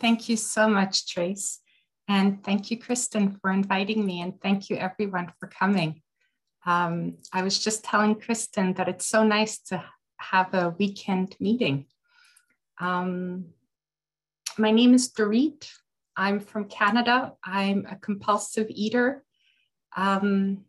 Thank you so much, Trace. And thank you, Kristen, for inviting me. And thank you, everyone, for coming. Um, I was just telling Kristen that it's so nice to have a weekend meeting. Um, my name is Dorit. I'm from Canada. I'm a compulsive eater, um,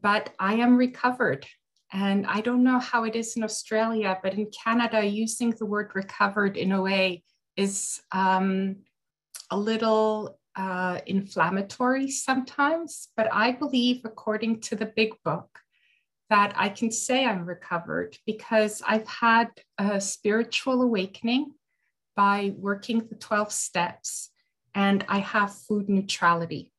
but I am recovered. And I don't know how it is in Australia, but in Canada, using the word recovered in a way is um, a little uh, inflammatory sometimes. But I believe, according to the big book, that I can say I'm recovered because I've had a spiritual awakening by working the 12 steps and I have food neutrality.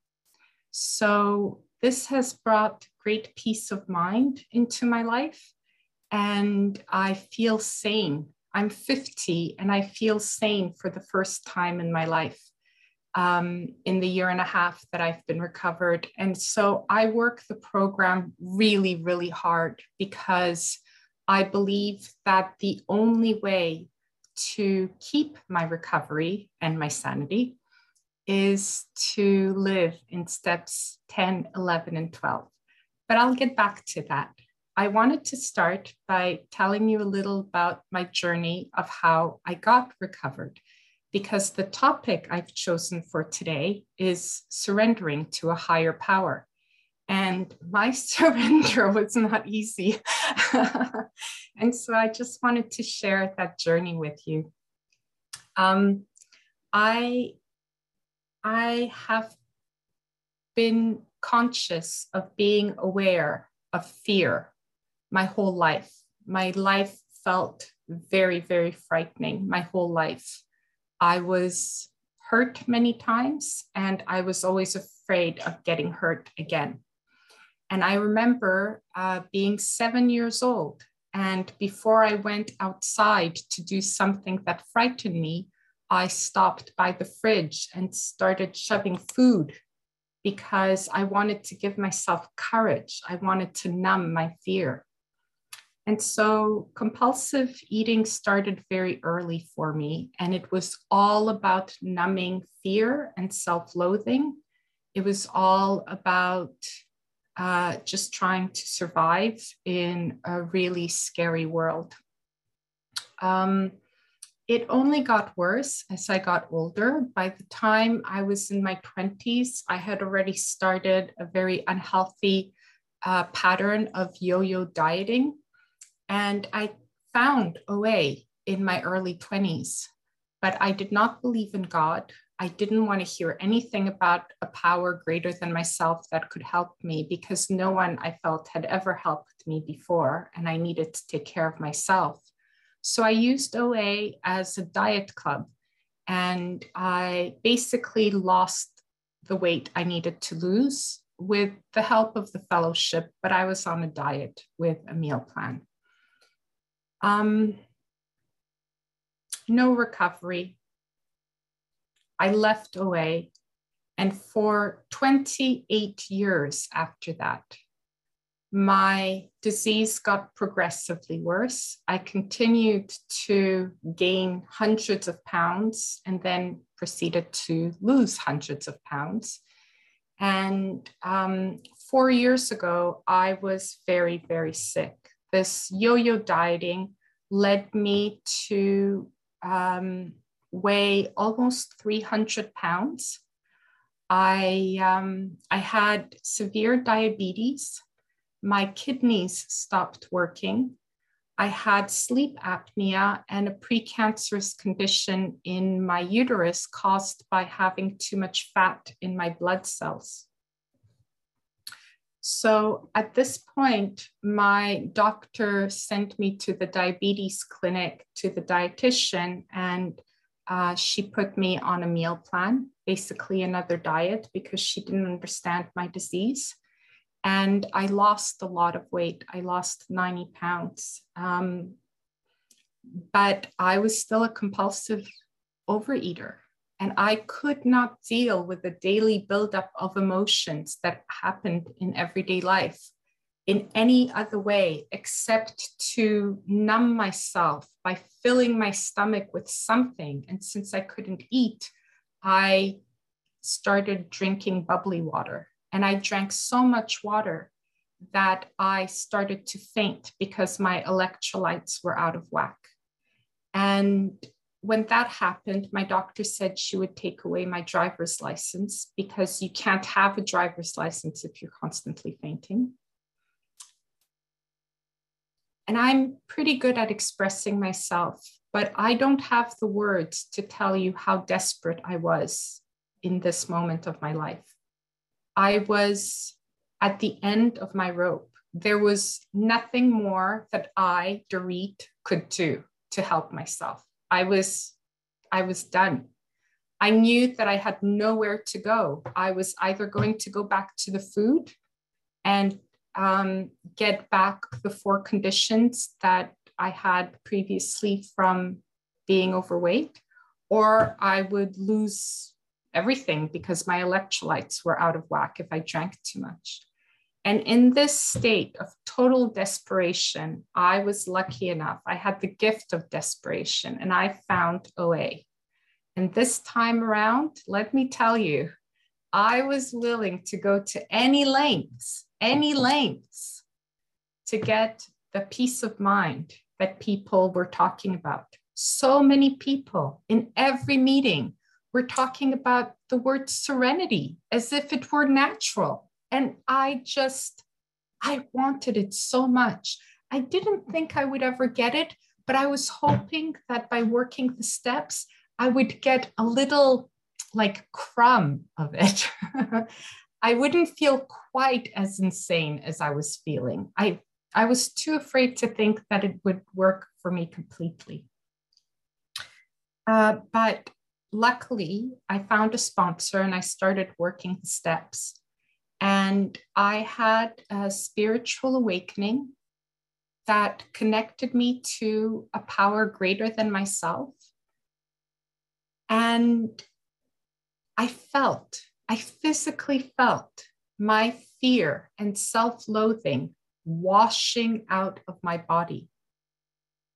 So this has brought great peace of mind into my life and I feel sane. I'm 50 and I feel sane for the first time in my life um, in the year and a half that I've been recovered. And so I work the program really, really hard because I believe that the only way to keep my recovery and my sanity is to live in steps 10, 11, and 12. But I'll get back to that. I wanted to start by telling you a little about my journey of how I got recovered, because the topic I've chosen for today is surrendering to a higher power. And my surrender was not easy. and so I just wanted to share that journey with you. Um, I, I have been conscious of being aware of fear my whole life. My life felt very, very frightening my whole life. I was hurt many times and I was always afraid of getting hurt again. And I remember uh, being seven years old. And before I went outside to do something that frightened me, I stopped by the fridge and started shoving food because I wanted to give myself courage. I wanted to numb my fear. And so compulsive eating started very early for me, and it was all about numbing fear and self loathing. It was all about uh, just trying to survive in a really scary world. Um, it only got worse as I got older. By the time I was in my 20s, I had already started a very unhealthy uh, pattern of yo yo dieting. And I found OA in my early 20s, but I did not believe in God. I didn't want to hear anything about a power greater than myself that could help me because no one I felt had ever helped me before, and I needed to take care of myself. So I used OA as a diet club, and I basically lost the weight I needed to lose with the help of the fellowship, but I was on a diet with a meal plan. Um, no recovery, I left OA. And for 28 years after that, my disease got progressively worse. I continued to gain hundreds of pounds and then proceeded to lose hundreds of pounds. And um, four years ago, I was very, very sick. This yo yo dieting led me to um, weigh almost 300 pounds. I, um, I had severe diabetes. My kidneys stopped working. I had sleep apnea and a precancerous condition in my uterus caused by having too much fat in my blood cells. So at this point, my doctor sent me to the diabetes clinic to the dietitian, and uh, she put me on a meal plan, basically another diet, because she didn't understand my disease. And I lost a lot of weight. I lost 90 pounds. Um, but I was still a compulsive overeater. And I could not deal with the daily buildup of emotions that happened in everyday life. in any other way except to numb myself by filling my stomach with something. And since I couldn't eat, I started drinking bubbly water. And I drank so much water that I started to faint because my electrolytes were out of whack. And when that happened, my doctor said she would take away my driver's license because you can't have a driver's license if you're constantly fainting. And I'm pretty good at expressing myself, but I don't have the words to tell you how desperate I was in this moment of my life. I was at the end of my rope. There was nothing more that I, Dorit, could do to help myself. I was, I was done. I knew that I had nowhere to go. I was either going to go back to the food and um, get back the four conditions that I had previously from being overweight, or I would lose everything because my electrolytes were out of whack if I drank too much. And in this state of total desperation, I was lucky enough. I had the gift of desperation and I found OA. And this time around, let me tell you, I was willing to go to any lengths, any lengths to get the peace of mind that people were talking about. So many people in every meeting were talking about the word serenity as if it were natural and I just, I wanted it so much. I didn't think I would ever get it, but I was hoping that by working the steps, I would get a little like crumb of it. I wouldn't feel quite as insane as I was feeling. I, I was too afraid to think that it would work for me completely. Uh, but luckily, I found a sponsor and I started working the steps. And I had a spiritual awakening that connected me to a power greater than myself. And I felt, I physically felt my fear and self loathing washing out of my body.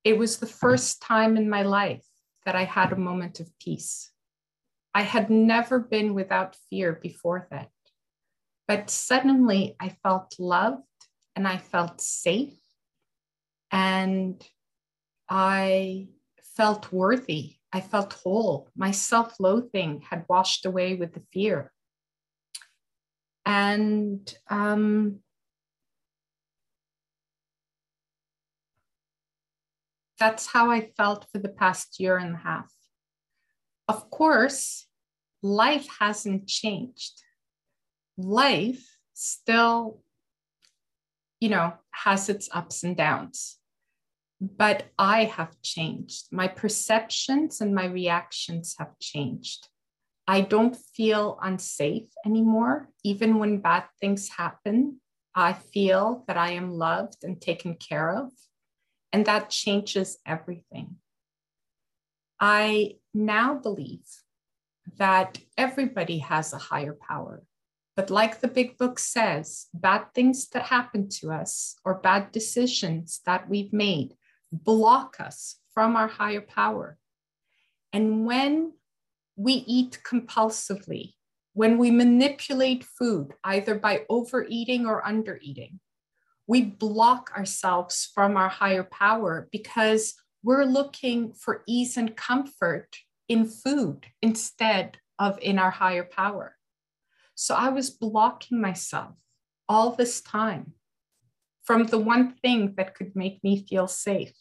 It was the first time in my life that I had a moment of peace. I had never been without fear before that. But suddenly I felt loved and I felt safe and I felt worthy. I felt whole. My self loathing had washed away with the fear. And um, that's how I felt for the past year and a half. Of course, life hasn't changed life still, you know, has its ups and downs. But I have changed. My perceptions and my reactions have changed. I don't feel unsafe anymore. Even when bad things happen, I feel that I am loved and taken care of. And that changes everything. I now believe that everybody has a higher power. But like the big book says, bad things that happen to us or bad decisions that we've made block us from our higher power. And when we eat compulsively, when we manipulate food, either by overeating or undereating, we block ourselves from our higher power because we're looking for ease and comfort in food instead of in our higher power. So I was blocking myself all this time from the one thing that could make me feel safe.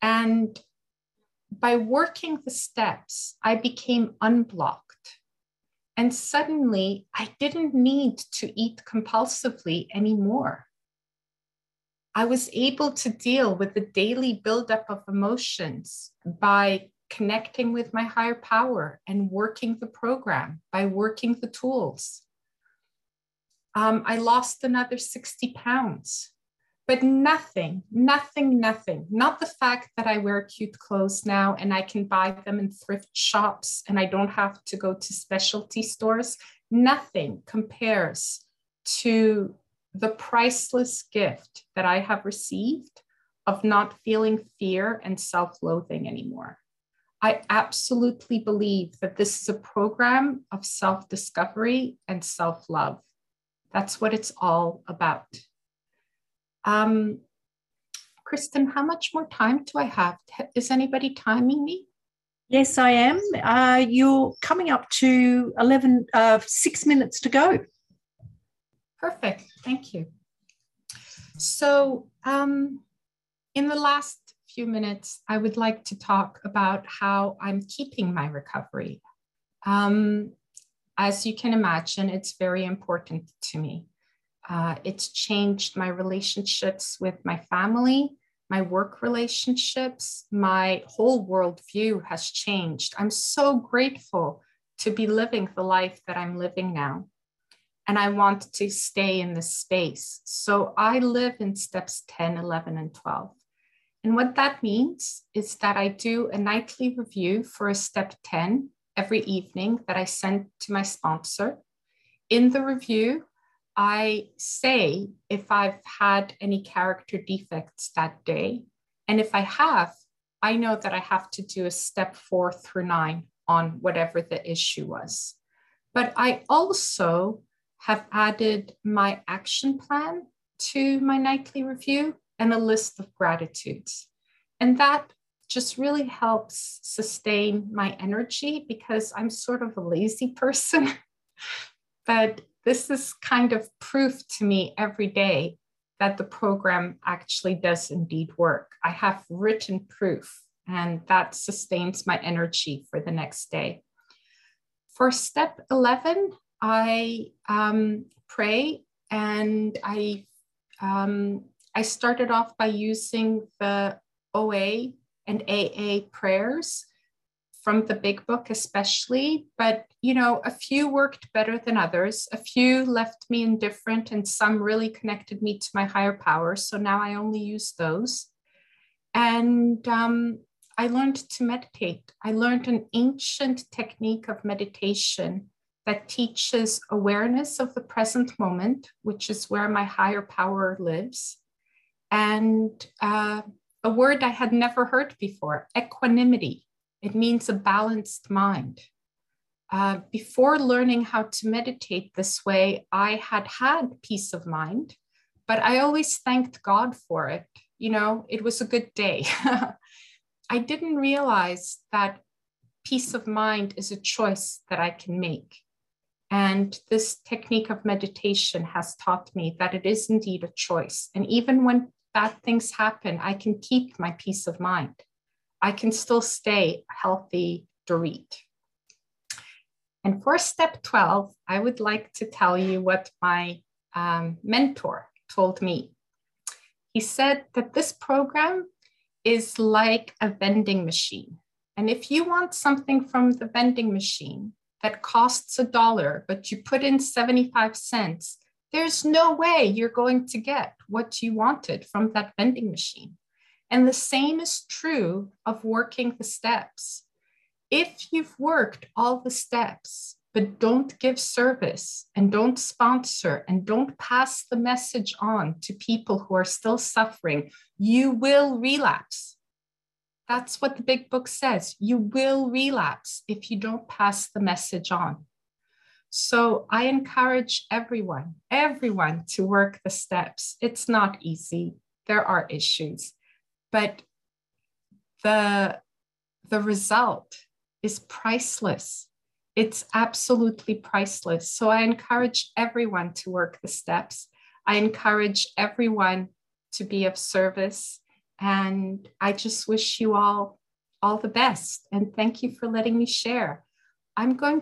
And by working the steps, I became unblocked. And suddenly, I didn't need to eat compulsively anymore. I was able to deal with the daily buildup of emotions by connecting with my higher power and working the program by working the tools. Um, I lost another 60 pounds, but nothing, nothing, nothing, not the fact that I wear cute clothes now and I can buy them in thrift shops and I don't have to go to specialty stores. Nothing compares to the priceless gift that I have received of not feeling fear and self loathing anymore. I absolutely believe that this is a program of self discovery and self love. That's what it's all about. Um, Kristen, how much more time do I have? Is anybody timing me? Yes, I am. Uh, you're coming up to 11, uh, six minutes to go. Perfect. Thank you. So, um, in the last few minutes, I would like to talk about how I'm keeping my recovery. Um, as you can imagine, it's very important to me. Uh, it's changed my relationships with my family, my work relationships, my whole worldview has changed. I'm so grateful to be living the life that I'm living now. And I want to stay in this space. So I live in steps 10, 11, and 12. And what that means is that I do a nightly review for a step 10 every evening that I send to my sponsor. In the review, I say if I've had any character defects that day. And if I have, I know that I have to do a step four through nine on whatever the issue was. But I also have added my action plan to my nightly review and a list of gratitudes. And that just really helps sustain my energy because I'm sort of a lazy person. but this is kind of proof to me every day that the program actually does indeed work. I have written proof, and that sustains my energy for the next day. For step 11, I um, pray and I, um, I started off by using the OA and AA prayers from the big book especially but you know a few worked better than others. A few left me indifferent and some really connected me to my higher power so now i only use those. And um, i learned to meditate. I learned an ancient technique of meditation that teaches awareness of the present moment which is where my higher power lives and uh, a word i had never heard before equanimity it means a balanced mind. Uh, before learning how to meditate this way, I had had peace of mind, but I always thanked God for it. You know, it was a good day. I didn't realize that peace of mind is a choice that I can make. And this technique of meditation has taught me that it is indeed a choice. And even when bad things happen, I can keep my peace of mind. I can still stay healthy Dorit. And for step 12, I would like to tell you what my um, mentor told me. He said that this program is like a vending machine. And if you want something from the vending machine that costs a dollar, but you put in 75 cents, there's no way you're going to get what you wanted from that vending machine. And the same is true of working the steps. If you've worked all the steps, but don't give service and don't sponsor and don't pass the message on to people who are still suffering, you will relapse. That's what the big book says. You will relapse if you don't pass the message on. So I encourage everyone, everyone to work the steps. It's not easy. There are issues but the the result is priceless it's absolutely priceless so i encourage everyone to work the steps i encourage everyone to be of service and i just wish you all all the best. And thank you for letting me share. I'm going